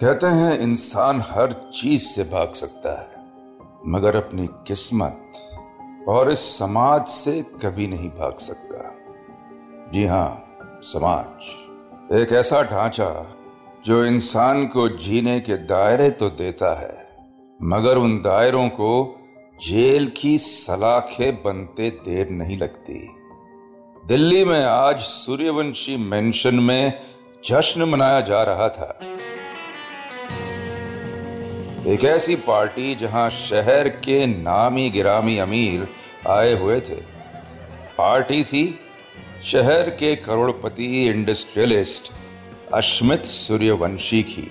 कहते हैं इंसान हर चीज़ से भाग सकता है, मगर अपनी किस्मत और इस समाज से कभी नहीं भाग सकता। जी हाँ, समाज एक ऐसा ढांचा जो इंसान को जीने के दायरे तो देता है, मगर उन दायरों को जेल की सलाखें बनते देर नहीं लगती। दिल्ली में आज सूर्यवंशी मेंशन में जश्न मनाया जा रहा था। एक ऐसी पार्टी जहाँ शहर के नामी गिरामी अमीर आए हुए थे। पार्टी थी शहर के करोड़पति इंडस्ट्रियलिस्ट अश्मित सूर्यवंशी की।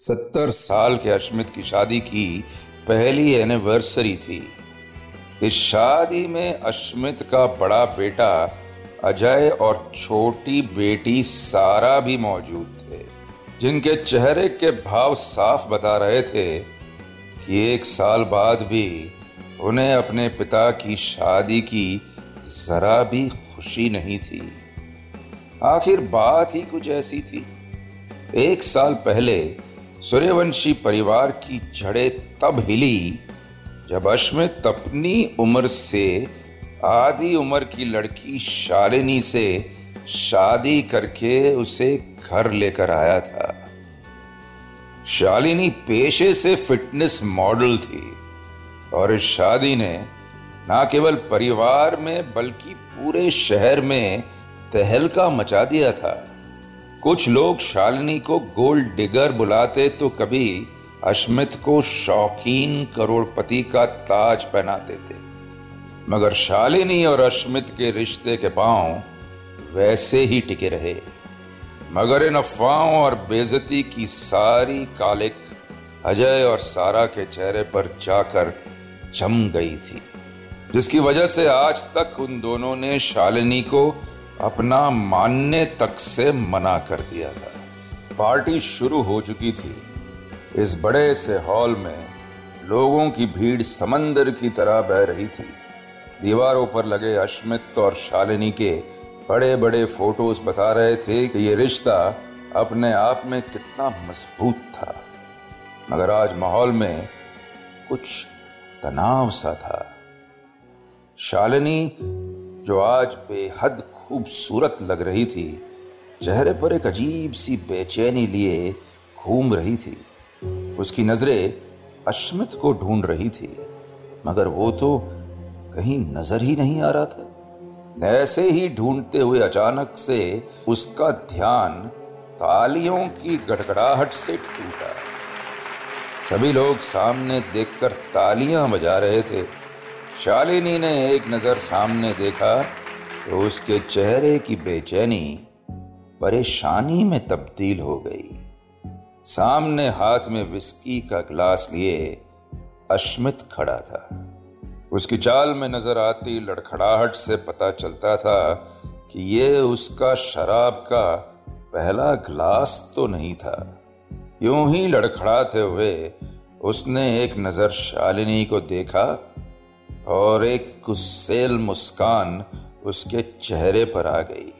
सत्तर साल के अश्मित की शादी की पहली एनिवर्सरी थी। इस शादी में अश्मित का बड़ा बेटा अजय और छोटी बेटी सारा भी मौजूद थे। जिनके चेहरे के भाव साफ़ बता रहे थे कि एक साल बाद भी उन्हें अपने पिता की शादी की जरा भी खुशी नहीं थी। आखिर बात ही कुछ ऐसी थी। एक साल पहले सूर्यवंशी परिवार की जड़ें तब हिली जब अश्मित अपनी उम्र से आधी उम्र की लड़की शालिनी से शादी करके उसे घर लेकर आया था। शालिनी पेशे से फिटनेस मॉडल थी और इस शादी ने ना केवल परिवार में, बल्कि पूरे शहर में तहलका मचा दिया था। कुछ लोग शालिनी को गोल्ड डिगर बुलाते तो कभी अश्मित को शौकीन करोड़पति का ताज पहना देते मगर शालिनी और अश्मित के रिश्ते के पाँव वैसे ही टिके रहे। मगर इन अफवाहों और बेजती की सारी कालिक अजय और सारा के चेहरे पर जाकर जम गई थी, जिसकी वजह से आज तक उन दोनों ने शालिनी को अपना मानने तक से मना कर दिया था। पार्टी शुरू हो चुकी थी। इस बड़े से हॉल में लोगों की भीड़ समंदर की तरह बह रही थी। दीवारों पर लगे अश्मित और शालिनी के बड़े बड़े फ़ोटोज़ बता रहे थे कि ये रिश्ता अपने आप में कितना मज़बूत था। मगर आज माहौल में कुछ तनाव सा था। शालिनी, जो आज बेहद खूबसूरत लग रही थी, चेहरे पर एक अजीब सी बेचैनी लिए घूम रही थी। उसकी नज़रें अश्मित को ढूंढ रही थी, मगर वो तो कहीं नज़र ही नहीं आ रहा था। ऐसे ही ढूंढते हुए अचानक से उसका ध्यान तालियों की गड़गड़ाहट से टूटा। सभी लोग सामने देखकर तालियाँ बजा रहे थे। शालिनी ने एक नज़र सामने देखा तो उसके चेहरे की बेचैनी परेशानी में तब्दील हो गई। सामने हाथ में विस्की का ग्लास लिए अश्मित खड़ा था। उसकी चाल में नज़र आती लड़खड़ाहट से पता चलता था कि ये उसका शराब का पहला ग्लास तो नहीं था। यूँ ही लड़खड़ाते हुए उसने एक नज़र शालिनी को देखा और एक गुस्सेल मुस्कान उसके चेहरे पर आ गई।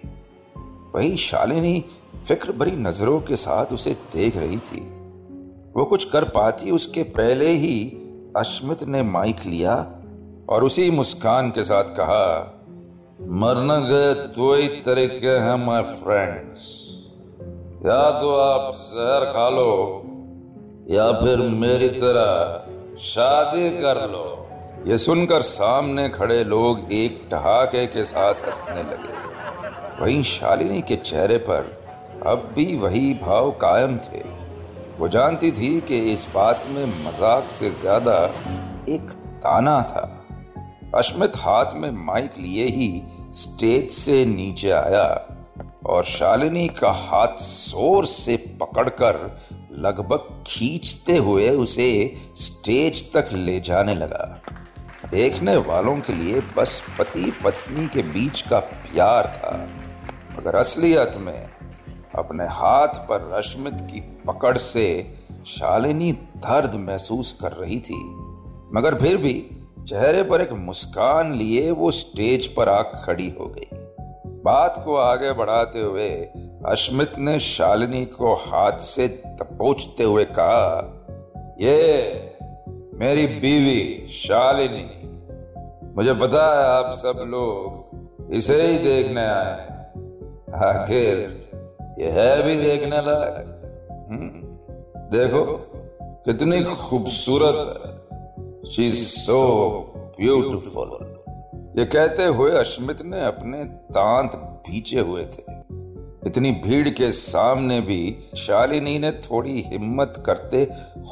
वही शालिनी फ़िक्र भरी नज़रों के साथ उसे देख रही थी। वो कुछ कर पाती, उसके पहले ही अश्मित ने माइक लिया और उसी मुस्कान के साथ कहा मरने ही तरीके हैं माय फ्रेंड्स या तो आप जहर खा लो, या फिर मेरी तरह शादी कर लो. ये सुनकर सामने खड़े लोग एक ठहाके के साथ हंसने लगे। वहीं शालिनी के चेहरे पर अब भी वही भाव कायम थे। वो जानती थी कि इस बात में मज़ाक से ज़्यादा एक ताना था। अश्मित हाथ में माइक लिए ही स्टेज से नीचे आया और शालिनी का हाथ ज़ोर से पकड़कर लगभग खींचते हुए उसे स्टेज तक ले जाने लगा। देखने वालों के लिए बस पति पत्नी के बीच का प्यार था, मगर असलियत में अपने हाथ पर रश्मित की पकड़ से शालिनी दर्द महसूस कर रही थी। मगर फिर भी चेहरे पर एक मुस्कान लिए वो स्टेज पर आ खड़ी हो गई। बात को आगे बढ़ाते हुए अश्मित ने शालिनी को हाथ से तपोचते हुए कहा ये मेरी बीवी शालिनी मुझे पता है आप सब लोग इसे ही देखने आए आखिर ये है भी देखने लायक। हम्म, देखो कितनी खूबसूरत है। शी सो ब्यूटिफुल ये कहते हुए अश्मित ने अपने दांत भीचे हुए थे। इतनी भीड़ के सामने भी शालिनी ने थोड़ी हिम्मत करते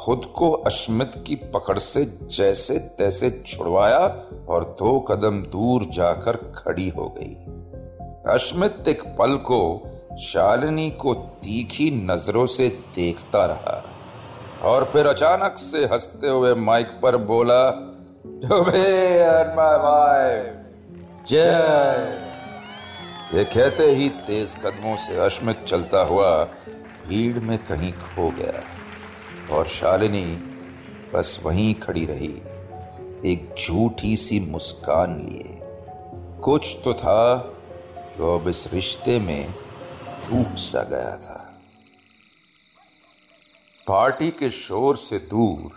खुद को अश्मित की पकड़ से जैसे तैसे छुड़वाया और दो कदम दूर जाकर खड़ी हो गई। अश्मित एक पल को शालिनी को तीखी नज़रों से देखता रहा। और फिर अचानक से हँसते हुए माइक पर बोला जय। ये कहते ही तेज कदमों से अश्मित चलता हुआ भीड़ में कहीं खो गया और शालिनी बस वहीं खड़ी रही, एक झूठी सी मुस्कान लिए। कुछ तो था जो अब इस रिश्ते में टूट सा गया था। पार्टी के शोर से दूर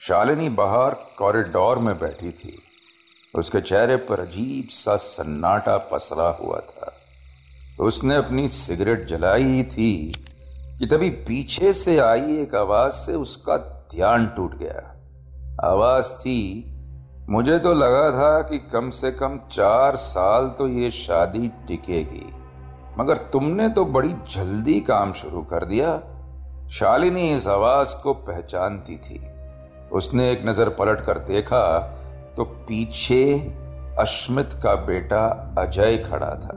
शालिनी बाहर कॉरिडोर में बैठी थी। उसके चेहरे पर अजीब सा सन्नाटा पसरा हुआ था। उसने अपनी सिगरेट जलाई ही थी कि तभी पीछे से आई एक आवाज़ से उसका ध्यान टूट गया। आवाज़ थी, मुझे तो लगा था कि कम से कम चार साल तो ये शादी टिकेगी, मगर तुमने तो बड़ी जल्दी काम शुरू कर दिया। शालिनी इस आवाज़ को पहचानती थी। उसने एक नज़र पलट कर देखा तो पीछे अश्मित का बेटा अजय खड़ा था।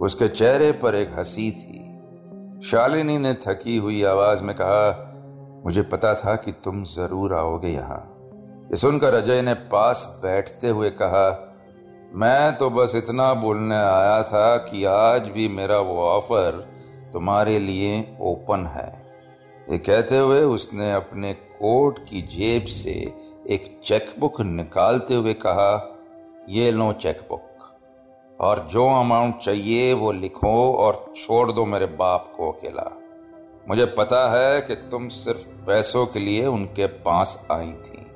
उसके चेहरे पर एक हँसी थी। शालिनी ने थकी हुई आवाज़ में कहा, मुझे पता था कि तुम ज़रूर आओगे यहाँ। ये सुनकर अजय ने पास बैठते हुए कहा, मैं तो बस इतना बोलने आया था कि आज भी मेरा वो ऑफ़र तुम्हारे लिए ओपन है। ये कहते हुए उसने अपने कोट की जेब से एक चेकबुक निकालते हुए कहा, ये लो चेकबुक, और जो अमाउंट चाहिए वो लिखो और छोड़ दो मेरे बाप को अकेला। मुझे पता है कि तुम सिर्फ़ पैसों के लिए उनके पास आई थी।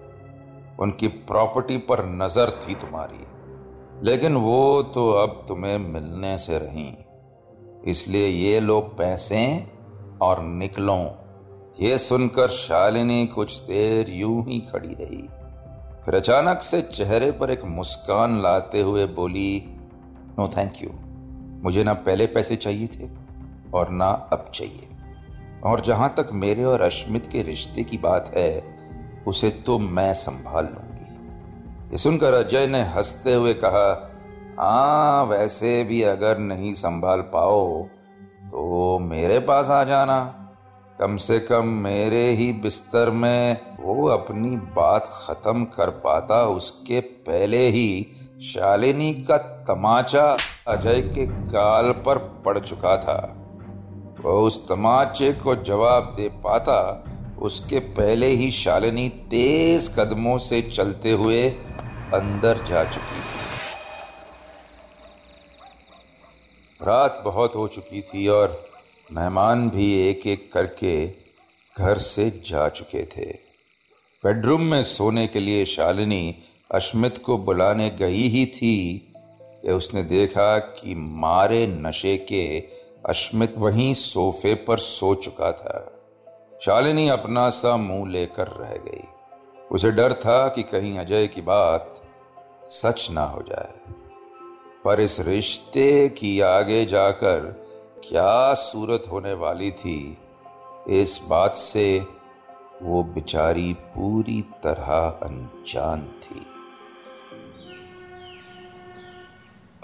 उनकी प्रॉपर्टी पर नज़र थी तुम्हारी, लेकिन वो तो अब तुम्हें मिलने से रही। इसलिए ये लो पैसे और निकलो ये सुनकर शालिनी कुछ देर यूँ ही खड़ी रही। फिर अचानक से चेहरे पर एक मुस्कान लाते हुए बोली नो थैंक यू मुझे ना पहले पैसे चाहिए थे और ना अब चाहिए। और जहाँ तक मेरे और अश्मित के रिश्ते की बात है, उसे तो मैं संभाल लूँगी। ये सुनकर अजय ने हँसते हुए कहा हाँ वैसे भी अगर नहीं संभाल पाओ तो मेरे पास आ जाना। कम से कम मेरे ही बिस्तर में वो अपनी बात खत्म कर पाता उसके पहले ही शालिनी का तमाचा अजय के गाल पर पड़ चुका था। वो उस तमाचे को जवाब दे पाता उसके पहले ही शालिनी तेज कदमों से चलते हुए अंदर जा चुकी थी। रात बहुत हो चुकी थी और मेहमान भी एक एक करके घर से जा चुके थे। बेडरूम में सोने के लिए शालिनी अश्मित को बुलाने गई ही थी कि उसने देखा कि मारे नशे के अश्मित वहीं सोफे पर सो चुका था। शालिनी अपना सा मुँह लेकर रह गई। उसे डर था कि कहीं अजय की बात सच ना हो जाए। पर इस रिश्ते की आगे जाकर क्या सूरत होने वाली थी। इस बात से वो बिचारी पूरी तरह अनजान थी।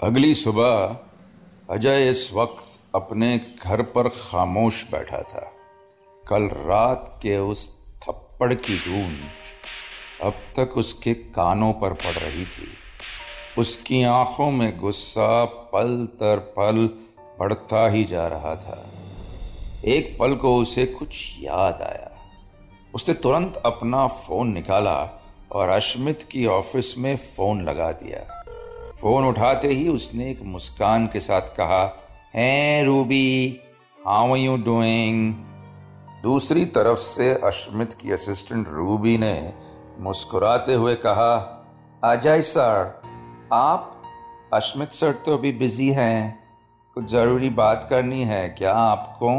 अगली सुबह अजय इस वक्त अपने घर पर खामोश बैठा था। कल रात के उस थप्पड़ की गूंज अब तक उसके कानों पर पड़ रही थी। उसकी आँखों में गुस्सा पल तर पल बढ़ता ही जा रहा था। एक पल को उसे कुछ याद आया। उसने तुरंत अपना फ़ोन निकाला और अश्मित की ऑफ़िस में फ़ोन लगा दिया। फ़ोन उठाते ही उसने एक मुस्कान के साथ कहा, है, रूबी, हाउ यू डूइंग? दूसरी तरफ़ से अश्मित की असिस्टेंट रूबी ने मुस्कुराते हुए कहा अजय सर, आप? अश्मित सर तो अभी बिज़ी हैं। कुछ ज़रूरी बात करनी है, क्या आपको?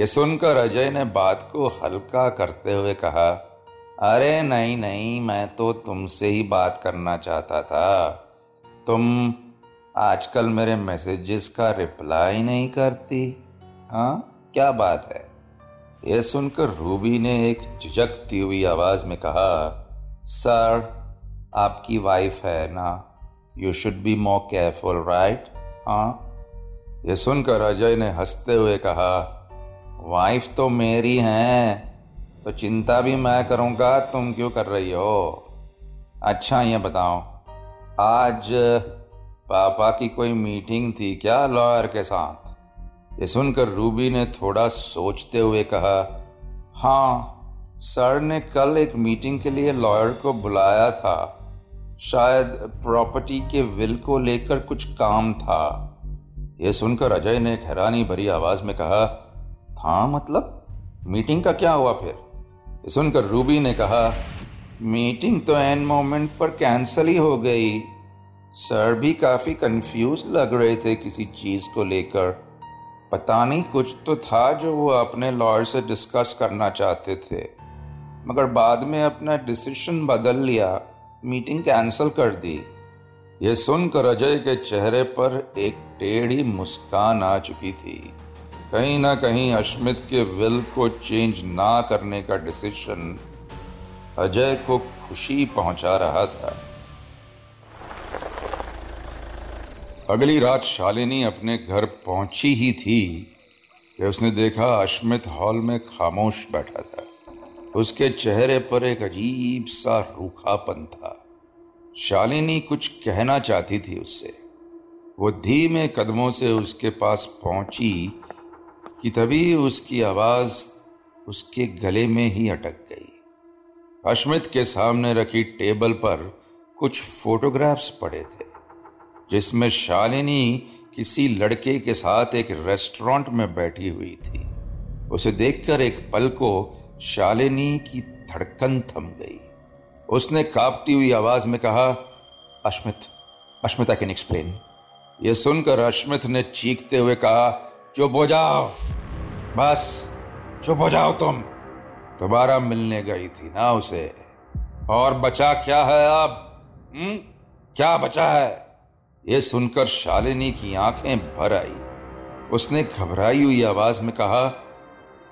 ये सुनकर अजय ने बात को हल्का करते हुए कहा, अरे नहीं नहीं, मैं तो तुमसे ही बात करना चाहता था। तुम आजकल मेरे मैसेजेस का रिप्लाई नहीं करती हाँ? क्या बात है? यह सुनकर रूबी ने एक झिझकती हुई आवाज़ में कहा, सर, आपकी वाइफ है ना? You should be more careful right हाँ? यह सुनकर अजय ने हँसते हुए कहा, वाइफ तो मेरी हैं तो चिंता भी मैं करूँगा, तुम क्यों कर रही हो? अच्छा ये बताओ, आज पापा की कोई मीटिंग थी क्या लॉयर के साथ? ये सुनकर रूबी ने थोड़ा सोचते हुए कहा हाँ सर ने कल एक मीटिंग के लिए लॉयर को बुलाया था, शायद प्रॉपर्टी के विल को लेकर कुछ काम था। यह सुनकर अजय ने एक हैरानी भरी आवाज़ में कहा, था मतलब? मीटिंग का क्या हुआ फिर? ये सुनकर रूबी ने कहा, मीटिंग तो एन मोमेंट पर कैंसिल ही हो गई। सर भी काफ़ी कंफ्यूज लग रहे थे किसी चीज़ को लेकर। पता नहीं कुछ तो था जो वो अपने लॉयर से डिस्कस करना चाहते थे। मगर बाद में अपना डिसीज़न बदल लिया, मीटिंग कैंसिल कर दी। ये सुनकर अजय के चेहरे पर एक टेढ़ी मुस्कान आ चुकी थी। कहीं ना कहीं अश्मित के विल को चेंज ना करने का डिसीज़न अजय को खुशी पहुँचा रहा था। अगली रात शालिनी अपने घर पहुँची ही थी कि उसने देखा अश्मित हॉल में खामोश बैठा था। उसके चेहरे पर एक अजीब सा रूखापन था। शालिनी कुछ कहना चाहती थी उससे। वो धीमे कदमों से उसके पास पहुँची कि तभी उसकी आवाज़ उसके गले में ही अटक गई। अश्मित के सामने रखी टेबल पर कुछ फोटोग्राफ्स पड़े थे, जिसमें शालिनी किसी लड़के के साथ एक रेस्टोरेंट में बैठी हुई थी। उसे देखकर एक पल को शालिनी की धड़कन थम गई। उसने कांपती हुई आवाज़ में कहा, Ashmit Ashmit I can explain ये सुनकर अश्मित ने चीखते हुए कहा, चुप हो जाओ, बस, चुप हो जाओ तुम। दोबारा मिलने गई थी ना उसे। और बचा क्या है अब? हम्म क्या बचा है? यह सुनकर शालिनी की आँखें भर आई। उसने घबराई हुई आवाज़ में कहा,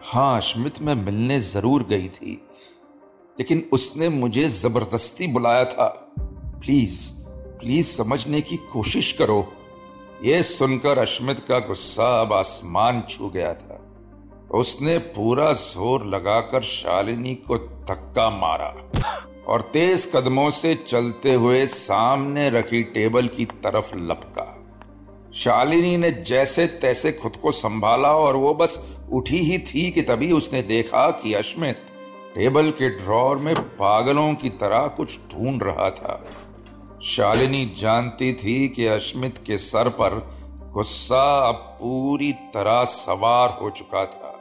हाँ, अश्मित, में मिलने ज़रूर गई थी। लेकिन उसने मुझे ज़बरदस्ती बुलाया था। प्लीज़ प्लीज़ समझने की कोशिश करो। यह सुनकर अश्मित का गुस्सा अब आसमान छू गया था। उसने पूरा ज़ोर लगाकर शालिनी को धक्का मारा और तेज कदमों से चलते हुए सामने रखी टेबल की तरफ़ लपका। शालिनी ने जैसे तैसे खुद को संभाला और वो बस उठी ही थी कि तभी उसने देखा कि अश्मित टेबल के ड्रॉर में पागलों की तरह कुछ ढूंढ रहा था। शालिनी जानती थी कि अश्मित के सर पर गुस्सा अब पूरी तरह सवार हो चुका था।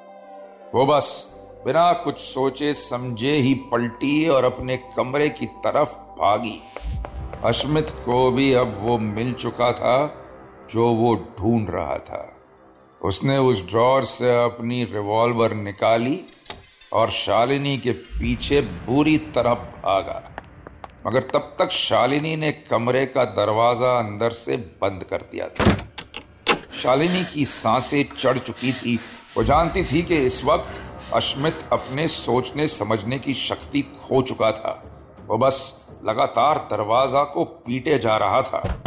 वो बस बिना कुछ सोचे समझे ही पलटी और अपने कमरे की तरफ़ भागी। अश्मित को भी अब वो मिल चुका था जो वो ढूंढ रहा था। उसने उस ड्रॉर से अपनी रिवॉल्वर निकाली और शालिनी के पीछे बुरी तरह भागा मगर तब तक शालिनी ने कमरे का दरवाज़ा अंदर से बंद कर दिया था। शालिनी की साँसें चढ़ चुकी थी। वो जानती थी कि इस वक्त अश्मित अपने सोचने समझने की शक्ति खो चुका था। वो बस लगातार दरवाज़ा को पीटे जा रहा था।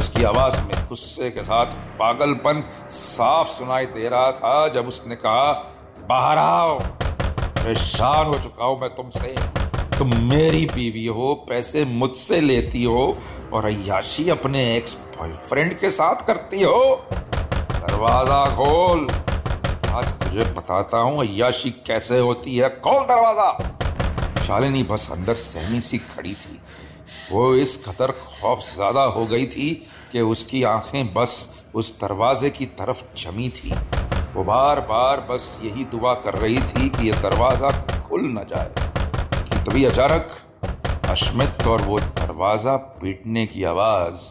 उसकी आवाज़ में गुस्से के साथ पागलपन साफ़ सुनाई दे रहा था जब उसने कहा, बाहर आओ! परेशान हो चुका हूँ मैं तुमसे। तुम मेरी बीवी हो, पैसे मुझसे लेती हो और अयाशी अपने एक्स बॉयफ्रेंड के साथ करती हो। दरवाज़ा खोल। आज तुझे बताता हूँ अयाशी कैसे होती है। कौन दरवाज़ा। शालिनी बस अंदर सहमी सी खड़ी थी। वो इस कदर खौफ ज़्यादा हो गई थी कि उसकी आँखें बस उस दरवाजे की तरफ़ जमी थी। वो बार बार बस यही दुआ कर रही थी कि यह दरवाज़ा खुल न जाए। कि तभी अचानक अश्मित और वो दरवाज़ा पीटने की आवाज़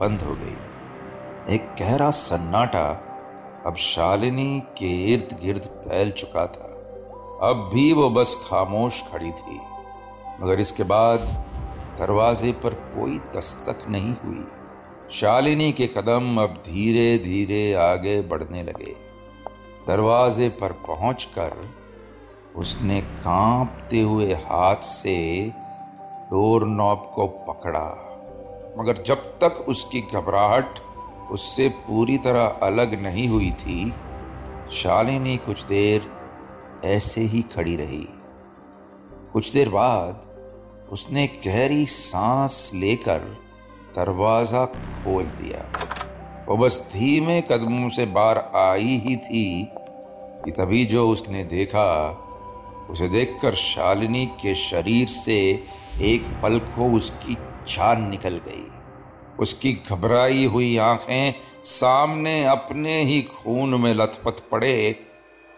बंद हो गई। एक गहरा सन्नाटा अब शालिनी के इर्द गिर्द फैल चुका था। अब भी वो बस खामोश खड़ी थी, मगर इसके बाद दरवाजे पर कोई दस्तक नहीं हुई। शालिनी के कदम अब धीरे धीरे आगे बढ़ने लगे। दरवाजे पर पहुंचकर उसने कांपते हुए हाथ से डोर नॉब को पकड़ा। मगर जब तक उसकी घबराहट उससे पूरी तरह अलग नहीं हुई थी शालिनी कुछ देर ऐसे ही खड़ी रही। कुछ देर बाद उसने गहरी सांस लेकर दरवाज़ा खोल दिया। वो बस धीमे कदमों से बाहर आई ही थी कि तभी जो उसने देखा, उसे देखकर शालिनी के शरीर से एक पल को उसकी जान निकल गई। उसकी घबराई हुई आँखें सामने अपने ही खून में लथपथ पड़े,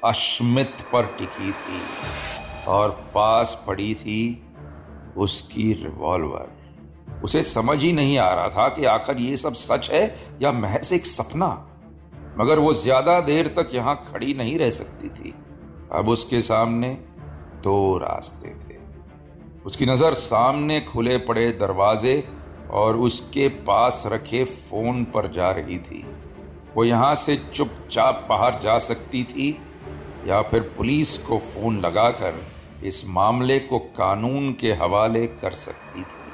अश्मित पर टिकी थी और पास पड़ी थी उसकी रिवॉल्वर। उसे समझ ही नहीं आ रहा था कि आखिर ये सब सच है या महज एक सपना। मगर वो ज़्यादा देर तक यहाँ खड़ी नहीं रह सकती थी। अब उसके सामने दो रास्ते थे। उसकी नज़र सामने खुले पड़े दरवाजे और उसके पास रखे फ़ोन पर जा रही थी। वो यहाँ से चुपचाप बाहर जा सकती थी या फिर पुलिस को फ़ोन लगाकर इस मामले को कानून के हवाले कर सकती थी।